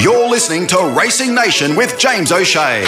You're listening to Racing Nation with James O'Shea.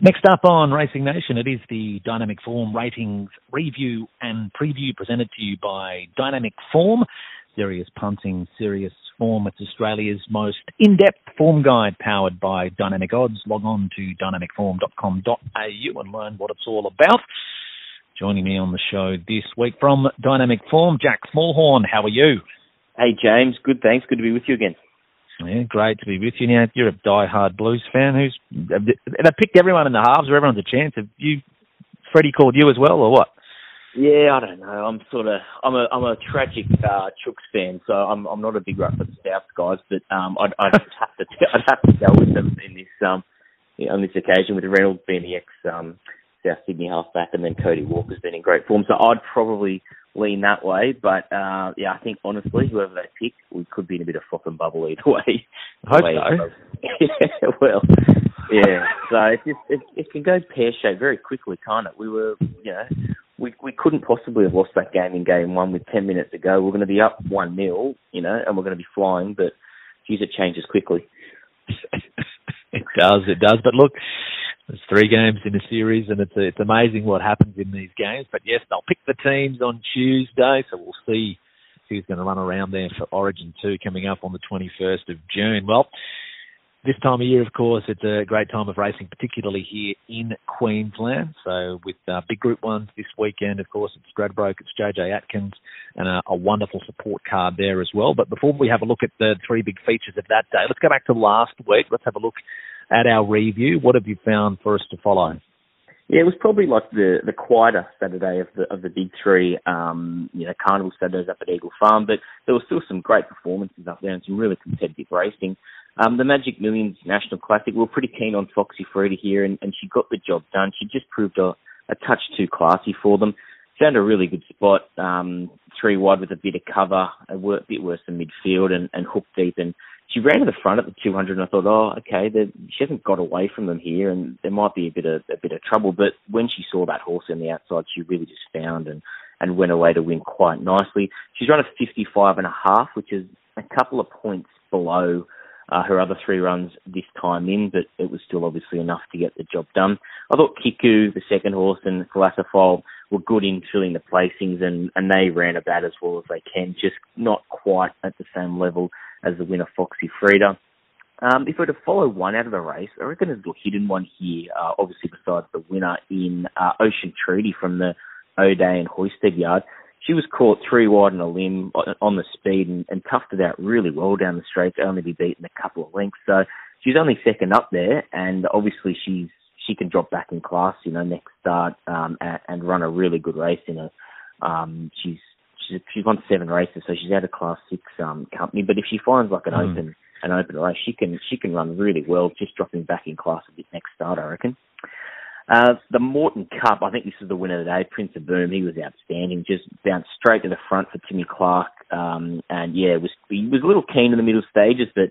Next up on Racing Nation, it is the Dynamic Form Ratings Review and Preview presented to you by Dynamic Form. Serious punting, serious form. It's Australia's most in-depth form guide powered by Dynamic Odds. Log on to dynamicform.com.au and learn what it's all about. Joining me on the show this week from Dynamic Form, Jack Smallhorn. How are you? Hey, James. Good, thanks. Good to be with you again. Yeah, great to be with you. Now, you're a die-hard Blues fan. Who's they picked everyone in the halves, or everyone's a chance. Have you, Freddie, called you as well, or what? Yeah, I don't know. I'm sort of I'm a I'm a tragic uh, Chooks fan, so I'm I'm not a big rock for the South guys, but um I'd I'd have to I'd have to go with them in this um on this occasion with Reynolds being the ex um South Sydney halfback, and then Cody Walker's been in great form. So I'd probably lean that way. But uh, yeah, I think honestly, whoever they pick, we could be in a bit of froth and bubble either way. I hope so. yeah, well, yeah. So it just it, it can go pear shaped very quickly, can't it? We were, you know, we we couldn't possibly have lost that game in game one with ten minutes to go. We're going to be up one 0 you know, and we're going to be flying. But geez, it changes quickly. it does, it does. But look, there's three games in a series, and it's it's amazing what happens in these games. But yes, they'll pick the teams on Tuesday, so we'll see who's going to run around there for Origin two coming up on the 21st of June. Well, this time of year, of course, it's a great time of racing, particularly here in Queensland. So with uh, big Group Ones this weekend, of course, it's Stradbroke, it's JJ Atkins, and a, a, wonderful support card there as well. But before we have a look at the three big features of that day, let's go back to last week. Let's have a look at our review. What have you found for us to follow? Yeah, it was probably like the the quieter Saturday of the of the big three. Um, you know, Carnival Saturdays up at Eagle Farm, but there were still some great performances up there and some really competitive racing. Um, the Magic Millions National Classic, we were pretty keen on Foxy Frida here, and, and she got the job done. She just proved a, a touch too classy for them. Found a really good spot, um, three wide with a bit of cover, a bit worse than midfield, and, and hook deep, and she ran to the front at the 200, and I thought, oh, okay, she hasn't got away from them here, and there might be a bit of a bit of trouble. But when she saw that horse on the outside, she really just found and and went away to win quite nicely. She's run a 55 and a half, which is a couple of points below uh, her other three runs this time in, but it was still obviously enough to get the job done. I thought Kiku, the second horse, and Classifol were good in filling the placings, and, and they ran about as well as they can, just not quite at the same level as the winner Foxy Frida. Um, if we were to follow one out of the race, I reckon there's a hidden one here, uh, obviously besides the winner in uh, Ocean Treaty from the O'Day and Hoisted yard. She was caught three wide on a limb on the speed and, and toughed it out really well down the straight to only be beaten a couple of lengths. So she's only second up there, and obviously she's she can drop back in class, you know, next start um, and, and run a really good race in it. Um, she's she's she's won seven races, so she's out of class six um, company. But if she finds like an mm. open an open race, she can she can run really well. Just dropping back in class a bit next start, I reckon. Uh, the Moreton Cup, I think this is the winner today. Prince of Boom, he was outstanding. Just bounced straight to the front for Timmy Clark, um, and yeah, was he was a little keen in the middle stages, but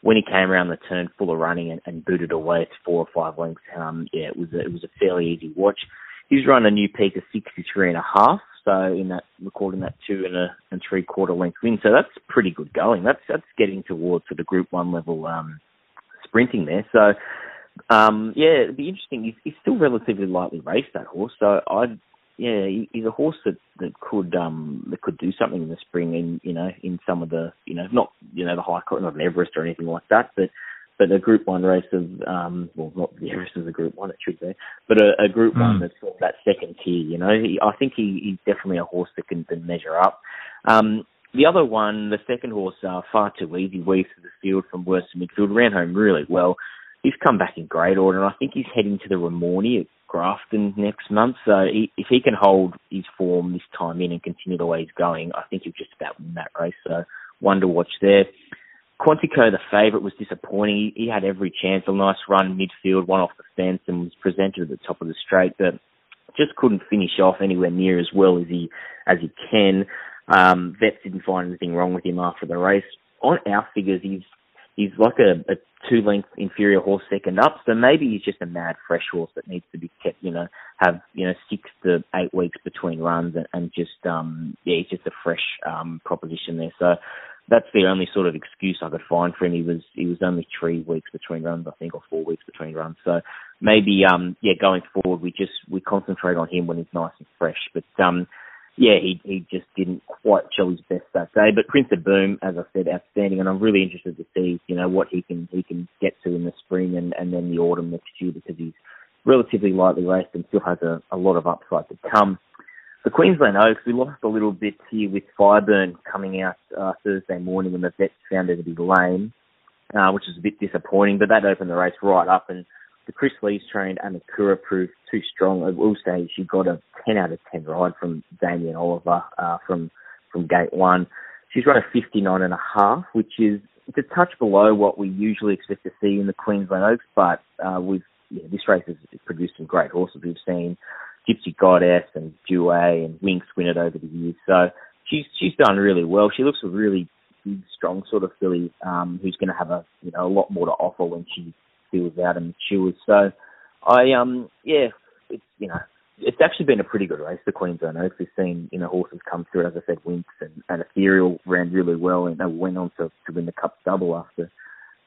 when he came around the turn full of running and, and booted away four or five lengths, um, yeah, it was a, it was a fairly easy watch. He's run a new peak of 63 and a half, so in that recording that two and a and three quarter length win. So that's pretty good going. That's that's getting towards sort of Group One level um, sprinting there. So um, yeah, it'd be interesting. He's, he's still relatively lightly raced that horse, so I'd yeah, he's a horse that that could um that could do something in the spring in you know in some of the you know not you know the high not an Everest or anything like that, but but a Group One race of um, well, not the Everest is a Group One, it should be, but a, a Group mm. One that's sort of that second tier. You know, he, I think he, he's definitely a horse that can, can measure up. Um, the other one, the second horse, uh, far too easy, weaves to the field from worst to midfield, ran home really well. He's come back in great order, and I think he's heading to the Ramornie at Grafton next month. So he, if he can hold his form this time in and continue the way he's going, I think he'll just about win that race. So one to watch there. Quantico, the favourite, was disappointing. He, he, had every chance, a nice run midfield, one off the fence, and was presented at the top of the straight, but just couldn't finish off anywhere near as well as he as he can. Um, Vets didn't find anything wrong with him after the race. On our figures, he's he's like a, a two length inferior horse second up, so maybe he's just a mad fresh horse that needs to be kept, you know, have you know six to eight weeks between runs and, and just um yeah, he's just a fresh um proposition there. So that's the only sort of excuse I could find for him. He was he was only three weeks between runs, I think, or four weeks between runs. So maybe um yeah, going forward we just we concentrate on him when he's nice and fresh. But um yeah, he he just didn't quite show his best that day. But Prince of Boom, as I said, outstanding, and I'm really interested to see you know what he can he can get to in the spring and and then the autumn next year because he's relatively lightly raced and still has a, a lot of upside to come. The Queensland Oaks, we lost a little bit here with Fireburn coming out uh, Thursday morning when the vets found it to be lame, uh, which is a bit disappointing. But that opened the race right up, and the Chris Lees trained Amakura proved too strong. I will say she got a 10 out of 10 ride from Damien Oliver uh, from from gate one. She's run a 59 and a half, which is it's a touch below what we usually expect to see in the Queensland Oaks, but uh, we've yeah, this race has produced some great horses. We've seen Gypsy Goddess and Duet and Winx win it over the years. So she's she's done really well. She looks a really big, strong sort of filly um, who's going to have a you know a lot more to offer when she feels out and matures. So I um yeah, it's you know it's actually been a pretty good race, the Queensland Oaks. We've seen, you know, horses come through, as I said, Winx and, and Ethereal ran really well and they went on to, to win the Cup double after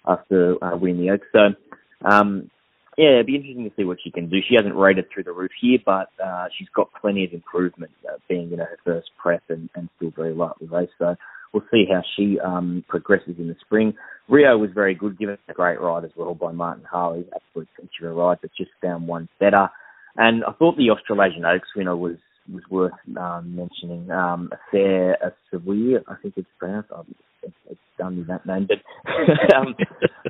after uh, winning the Oaks. So, um, yeah, it'd be interesting to see what she can do. She hasn't rated through the roof here, but uh, she's got plenty of improvement, uh, being you know her first prep and, and still very lightly raced. So we'll see how she um, progresses in the spring. Rio was very good, given a great ride as well by Martin Harley, absolute century ride, but just found one better. And I thought the Australasian Oaks winner was was worth um, mentioning. Um, a Fair Sevilla, I think it's pronounced. Done with that name, but um,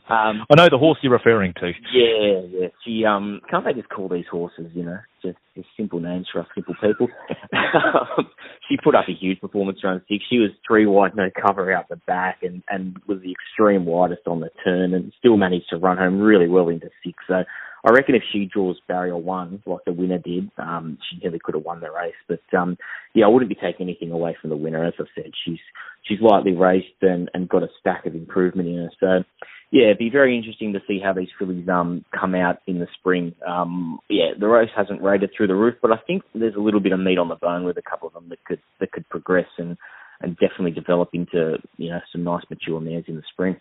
um, I know the horse you're referring to. Yeah, yeah. She um, can't they just call these horses, you know, just, just simple names for us simple people. She put up a huge performance around six. She was three wide, no cover out the back, and and was the extreme widest on the turn, and still managed to run home really well into six. So I reckon if she draws barrier one, like the winner did, um, she nearly could have won the race. But um, yeah, I wouldn't be taking anything away from the winner. As I said, she's she's lightly raced and, and got a stack of improvement in her. So yeah, it'd be very interesting to see how these fillies um come out in the spring. Um, yeah, the race hasn't rated through the roof, but I think there's a little bit of meat on the bone with a couple of them that could that could progress and and definitely develop into you know some nice mature mares in the spring.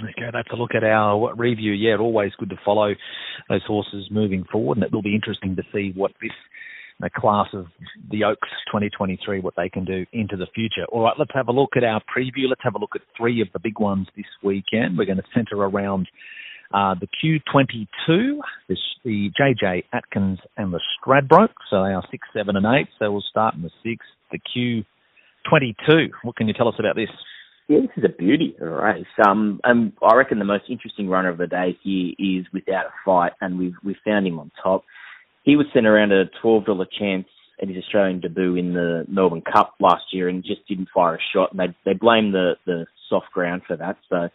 Okay, that's a look at our review. Yeah, always good to follow those horses moving forward, and it will be interesting to see what this the class of the Oaks 2023, what they can do into the future. All right, let's have a look at our preview. Let's have a look at three of the big ones this weekend. We're going to centre around uh, the Q22, this, the JJ Atkins and the Stradbroke. So they are six, seven, and eight. So we'll start in the six. The Q22. What can you tell us about this? Yeah, this is a beauty of a race. Um, and I reckon the most interesting runner of the day here is without a fight, and we've we found him on top. He was sent around a twelve dollar chance at his Australian debut in the Melbourne Cup last year, and just didn't fire a shot. And they they blame the the soft ground for that. So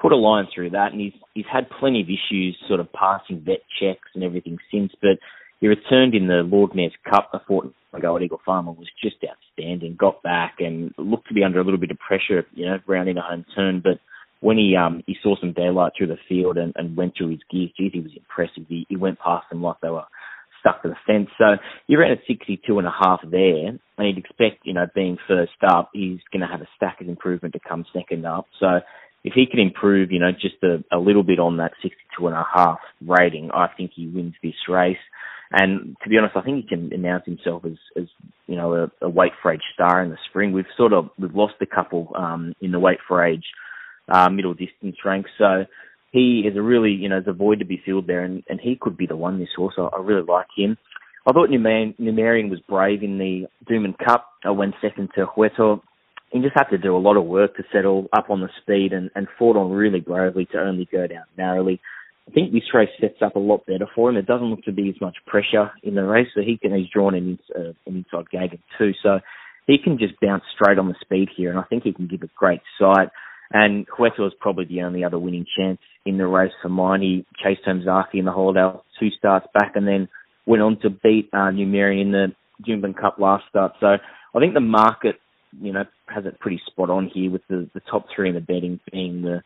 put a line through that, and he's he's had plenty of issues, sort of passing vet checks and everything since, but he returned in the Lord Mayor's Cup a fortnight ago at Eagle Farm and was just outstanding. Got back and looked to be under a little bit of pressure, you know, rounding a home turn. But when he um he saw some daylight through the field and, and went through his gears, geez, he was impressive. He, he went past them like they were stuck to the fence. So he ran at 62 and a half there, and you'd expect, you know, being first up, he's going to have a stack of improvement to come second up. So if he can improve, you know, just a, a little bit on that 62 and a half rating, I think he wins this race. And to be honest, I think he can announce himself as, as you know, a, a weight for age star in the spring. We've sort of we've lost a couple um, in the weight for age uh, middle distance ranks, so he is a really you know there's a void to be filled there, and, and he could be the one this horse. I, I really like him. I thought Numerian was brave in the Doomben Cup. I went second to Huetor. He just had to do a lot of work to settle up on the speed and, and fought on really bravely to only go down narrowly. I think this race sets up a lot better for him. It doesn't look to be as much pressure in the race, so he can he's drawn an, uh, an inside gag too, so he can just bounce straight on the speed here, and I think he can give a great sight. And Huetor is probably the only other winning chance in the race for mine. He chased home Zaaki in the Hollindale two starts back, and then went on to beat uh, Numerian in the Doomben Cup last start. So I think the market, you know, has it pretty spot on here with the, the top three in the betting being the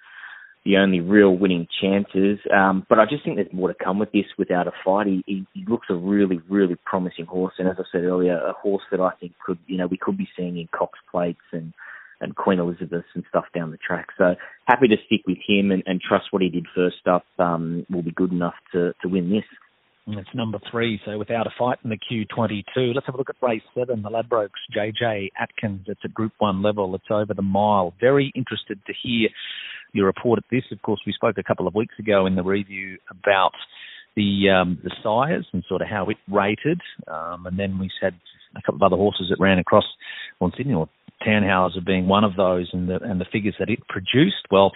the only real winning chances. Um, but I just think there's more to come with this without a fight. He, he, he looks a really, really promising horse. And as I said earlier, a horse that I think could, you know, we could be seeing in Cox Plates and, and Queen Elizabeth and stuff down the track. So happy to stick with him and, and trust what he did first up um, will be good enough to, to win this. It's number three, so without a fight in the Q22. Let's have a look at race seven, the Ladbrokes JJ Atkins. It's at Group One level. It's over the mile. Very interested to hear your report at this. Of course, we spoke a couple of weeks ago in the review about the um, the sires and sort of how it rated, um, and then we had a couple of other horses that ran across on Sydney, or Tannhauser being one of those, and the and the figures that it produced. Well,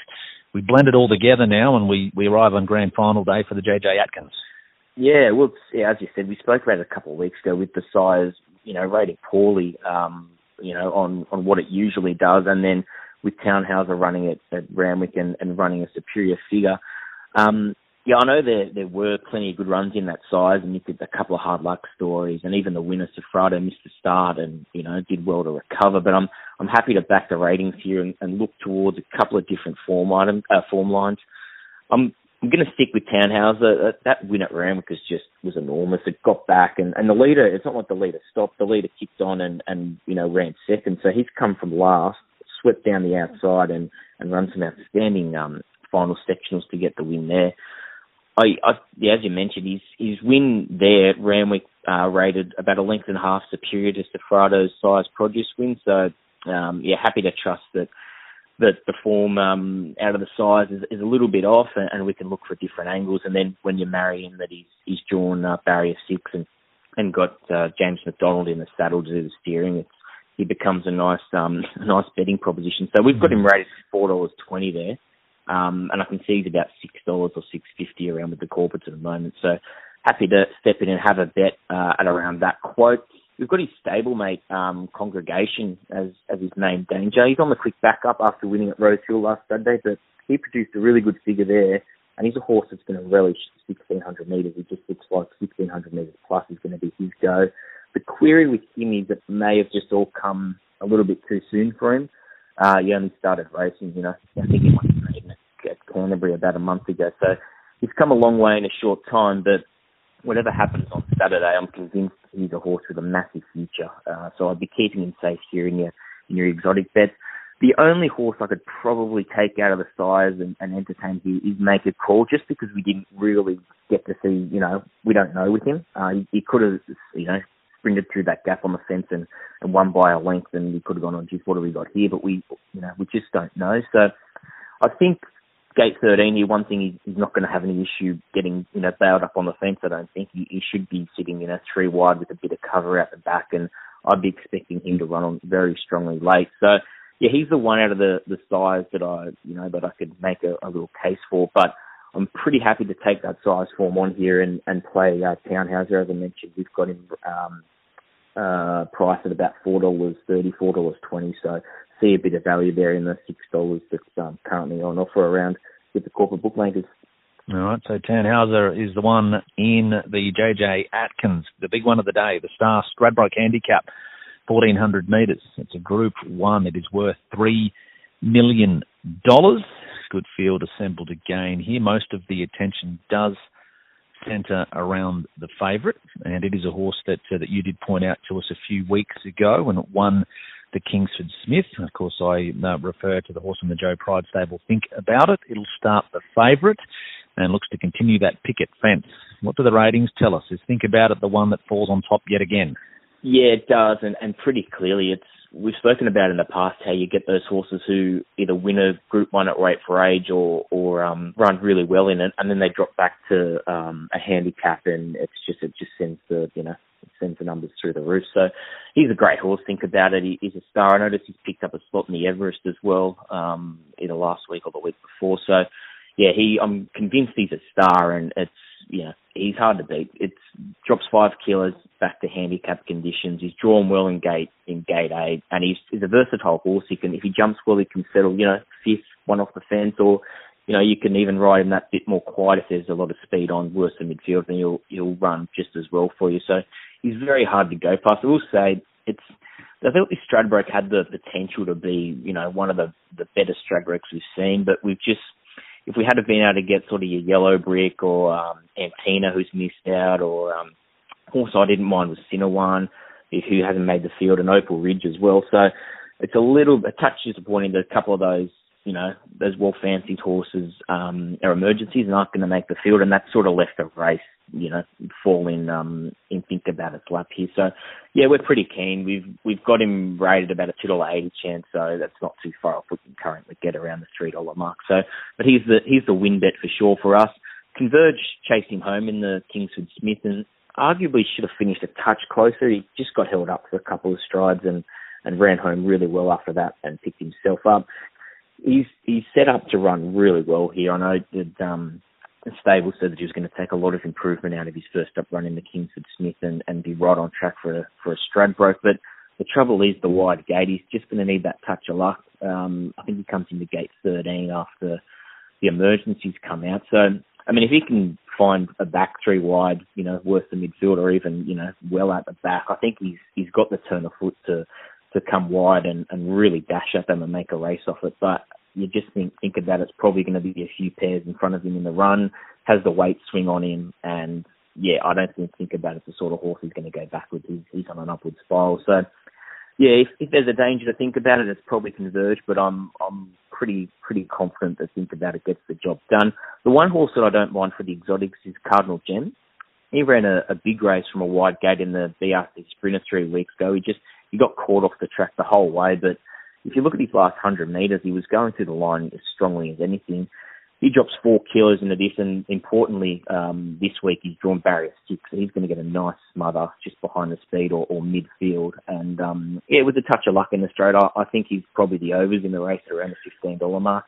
we blend it all together now, and we we arrive on grand final day for the JJ Atkins. Yeah, well, yeah, as you said, we spoke about it a couple of weeks ago with the Sires, you know, rating poorly, um, you know, on on what it usually does, and then with Tannhauser running it at Randwick and, and running a superior figure. Um, yeah, I know there there were plenty of good runs in that Sires, and you could a couple of hard luck stories, and even the winner Sofrado missed the start and you know did well to recover. But I'm I'm happy to back the ratings here and, and look towards a couple of different form items, uh, form lines. I'm I'm going to stick with Tannhauser. That win at Randwick was just was enormous. It got back, and, and the leader. It's not like the leader stopped. The leader kicked on and and you know ran second. So he's come from last, swept down the outside, and and run some outstanding um, final sectionals to get the win there. I, I as you mentioned, his his win there at Randwick uh, rated about a length and a half superior to Sofrado's Sires produce win. So um, yeah, happy to trust that that the form um, out of the Sires is, is a little bit off, and, and, we can look for different angles. And then when you marry him, that he's he's drawn uh, barrier six and and got uh, James McDonald in the saddle to do the steering, it's, he becomes a nice um, a nice betting proposition. So we've got him rated four dollars twenty there, um, and I can see he's about six dollars or six fifty around with the corporates at the moment. So happy to step in and have a bet uh, at around that quote. We've got his stablemate um, congregation as as his main danger. He's on the quick backup after winning at Rose Hill last Sunday, but he produced a really good figure there. And he's a horse that's going to relish 1600 metres. It just looks like 1600 metres plus is going to be his go. The query with him is that may have just all come a little bit too soon for him. Uh, he only started racing, you know, I think he went at Canterbury about a month ago. So he's come a long way in a short time, but whatever happens on Saturday, I'm convinced he's a horse with a massive future. Uh, so I'd be keeping him safe here in your in your exotic bets. The only horse I could probably take out of the Sires and, and entertain here is Make a Call, just because we didn't really get to see, you know, we don't know with him. Uh, he, he could have, you know, sprinted through that gap on the fence and, and won by a length, and we could have gone on, geez, what have we got here? But we, you know, we just don't know. So I think gate 13 here, one thing he's not going to have any issue getting, you know, bailed up on the fence. I don't think he, he should be sitting, you know, three wide with a bit of cover out the back, and I'd be expecting him to run on very strongly late. So, yeah, he's the one out of the the Sires that I, you know, that I could make a, a little case for. But I'm pretty happy to take that Sires form on here and and play uh, Tannhauser. As I mentioned, we've got him um, uh, priced at about four dollars thirty, four dollars twenty. So see a bit of value there in the six dollars that's um, currently on offer around with the corporate bookmakers. All right, so Tannhauser is the one in the JJ Atkins, the big one of the day, the Star Stradbroke Handicap, 1400 metres. It's a Group 1. It is worth $3 million. Good field assembled again here. Most of the attention does centre around the favourite, and it is a horse that uh, that you did point out to us a few weeks ago when it won the Kingsford Smith. Of course, I uh, refer to the horse in the Joe Pride stable. Think about it. It'll start the favourite and looks to continue that picket fence. What do the ratings tell us? Is Think About It the one that falls on top yet again? Yeah, it does, and, and pretty clearly it's we've spoken about in the past how you get those horses who either win a Group One at weight for age or or um, run really well in it, and then they drop back to um, a handicap, and it's just it just sends the you know sends the numbers through the roof. So he's a great horse. Think about it. He, he's a star. I noticed he's picked up a spot in the Everest as well, um, either last week or the week before. So yeah, he. I'm convinced he's a star, and it's you know he's hard to beat. It's drops five kilos back to handicap conditions. He's drawn well in gate in gate eight, and he's, he's a versatile horse. He can if he jumps well, he can settle you know fifth, one off the fence, or you know, you can even ride him that bit more quiet if there's a lot of speed on worse than midfield, and he'll he'll run just as well for you. So he's very hard to go past. I will say it's I thought this Stradbroke had the potential to be, you know, one of the the better Stradbrokes we've seen, but we've just if we had have been able to get sort of your yellow brick or um, Antina who's missed out, or um, horse I didn't mind was One who hasn't made the field, and Opal Ridge as well. So it's a little a touch disappointing that a couple of those you know, those well fancied horses um, are emergencies and aren't going to make the field, and that sort of left a race, you know, fall in um, in think about its lap here. So, yeah, we're pretty keen. We've we've got him rated about a two dollar eighty chance, so that's not too far off. We can currently get around the three dollar mark. So, but he's the he's the win bet for sure for us. Converge chased him home in the Kingsford Smith and arguably should have finished a touch closer. He just got held up for a couple of strides and and ran home really well after that and picked himself up he's he's set up to run really well here. I know that um, stable said that he was going to take a lot of improvement out of his first up run in the Kingsford Smith and, and be right on track for a, for a Stradbroke. But the trouble is the wide gate. He's just going to need that touch of luck. Um, I think he comes into gate 13 after the emergencies come out. So, I mean, if he can find a back three wide, you know, worth the midfield or even, you know, well at the back, I think he's he's got the turn of foot to to come wide and, and really dash at them and make a race off it. But you just think think about it's probably going to be a few pairs in front of him in the run, has the weight swing on him, and yeah, I don't think think about it's the sort of horse who's going to go backwards. He's, he's on an upward spiral. So yeah, if, if there's a danger to think about it, it's probably Converge, but I'm I'm pretty pretty confident that think about it gets the job done. The one horse that I don't mind for the exotics is Cardinal Gem. He ran a, a big race from a wide gate in the BRC Sprinter three weeks ago. He just he got caught off the track the whole way, but if you look at his last 100 metres, he was going through the line as strongly as anything. He drops four kilos this, and importantly, um, this week he's drawn barrier six, so he's going to get a nice smother just behind the speed or, or midfield. And um, yeah, with a touch of luck in the straight, I, I think he's probably the overs in the race around the $15 mark.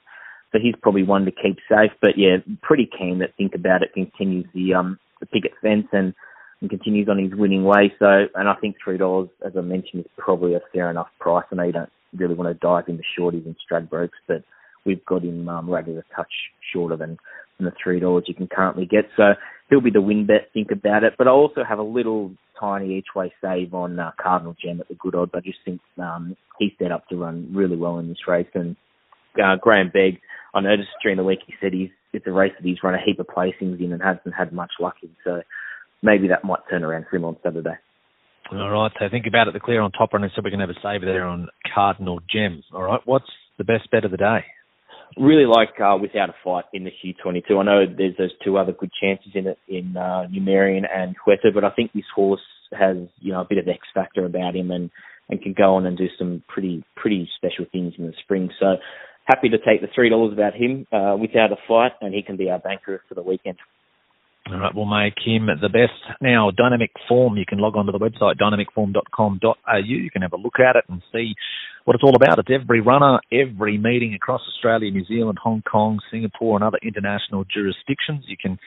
So he's probably one to keep safe. But yeah, pretty keen that Think About It continues the um, the picket fence and and continues on his winning way. So, and I think three dollars, as I mentioned, is probably a fair enough price. I know you don't really want to dive into shorties and Stradbrokes, but we've got him um, rated a touch shorter than, than the three dollars you can currently get. So he'll be the win bet. Think about it. But I also have a little tiny each way save on uh, Cardinal Gem at the good odds. I just think um, he's set up to run really well in this race. And uh, Grahame Begg, I noticed during the week he said he's it's a race that he's run a heap of placings in and hasn't had much luck in. So maybe that might turn around for him on Saturday. All right, so think about it. The clear on top runner, so we can have a saver there on Cardinal Gems. All right, what's the best bet of the day? Really like uh, without a fight in the Q22. I know there's those two other good chances in it in uh, Numerian and Huetor, but I think this horse has you know a bit of X factor about him and and can go on and do some pretty pretty special things in the spring. So happy to take the three dollars about him uh, without a fight, and he can be our banker for the weekend. All right, we'll make him the best. Now, Dynamic Form, you can log on to the website, dynamicform.com.au. You can have a look at it and see what it's all about. It's every runner, every meeting across Australia, New Zealand, Hong Kong, Singapore, and other international jurisdictions. You can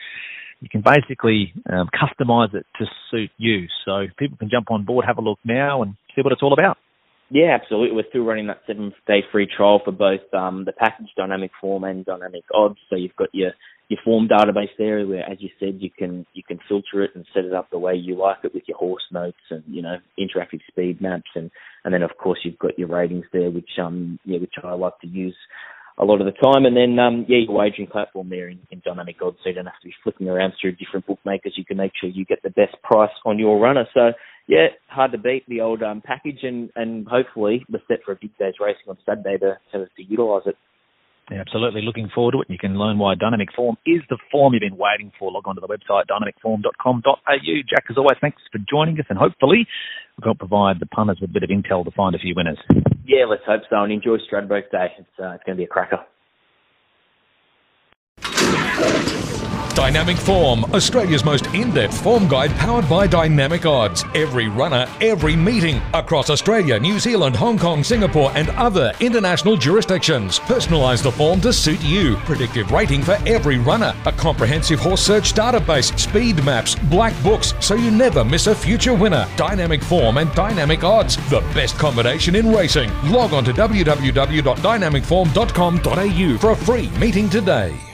you can basically um, customize it to suit you. So people can jump on board, have a look now, and see what it's all about. Yeah, absolutely. We're still running that seven day free trial for both um, the package dynamic form and dynamic odds. So you've got your your form database there where as you said you can you can filter it and set it up the way you like it with your horse notes and you know interactive speed maps and and then of course you've got your ratings there which um yeah which I like to use a lot of the time. And then um yeah your wagering platform there in, in dynamic odds so you don't have to be flicking around through different bookmakers. You can make sure you get the best price on your runner. So yeah hard to beat the old um package and and hopefully we're set for a big day's racing on Saturday to to, to utilise it absolutely. Looking forward to it. You can learn why Dynamic Form is the form you've been waiting for. Log on to the website, dynamicform.com.au. Jack, as always, thanks for joining us, and hopefully we can provide the punters with a bit of intel to find a few winners. Yeah, let's hope so, and enjoy Stradbroke Day. It's, uh, it's going to be a cracker. Dynamic Form, Australia's most in depth form guide powered by Dynamic Odds. Every runner, every meeting across Australia, New Zealand, Hong Kong, Singapore, and other international jurisdictions. Personalise the form to suit you. Predictive rating for every runner. A comprehensive horse search database, speed maps, black books, so you never miss a future winner. Dynamic Form and Dynamic Odds, the best combination in racing. Log on to www.dynamicform.com.au for a free meeting today.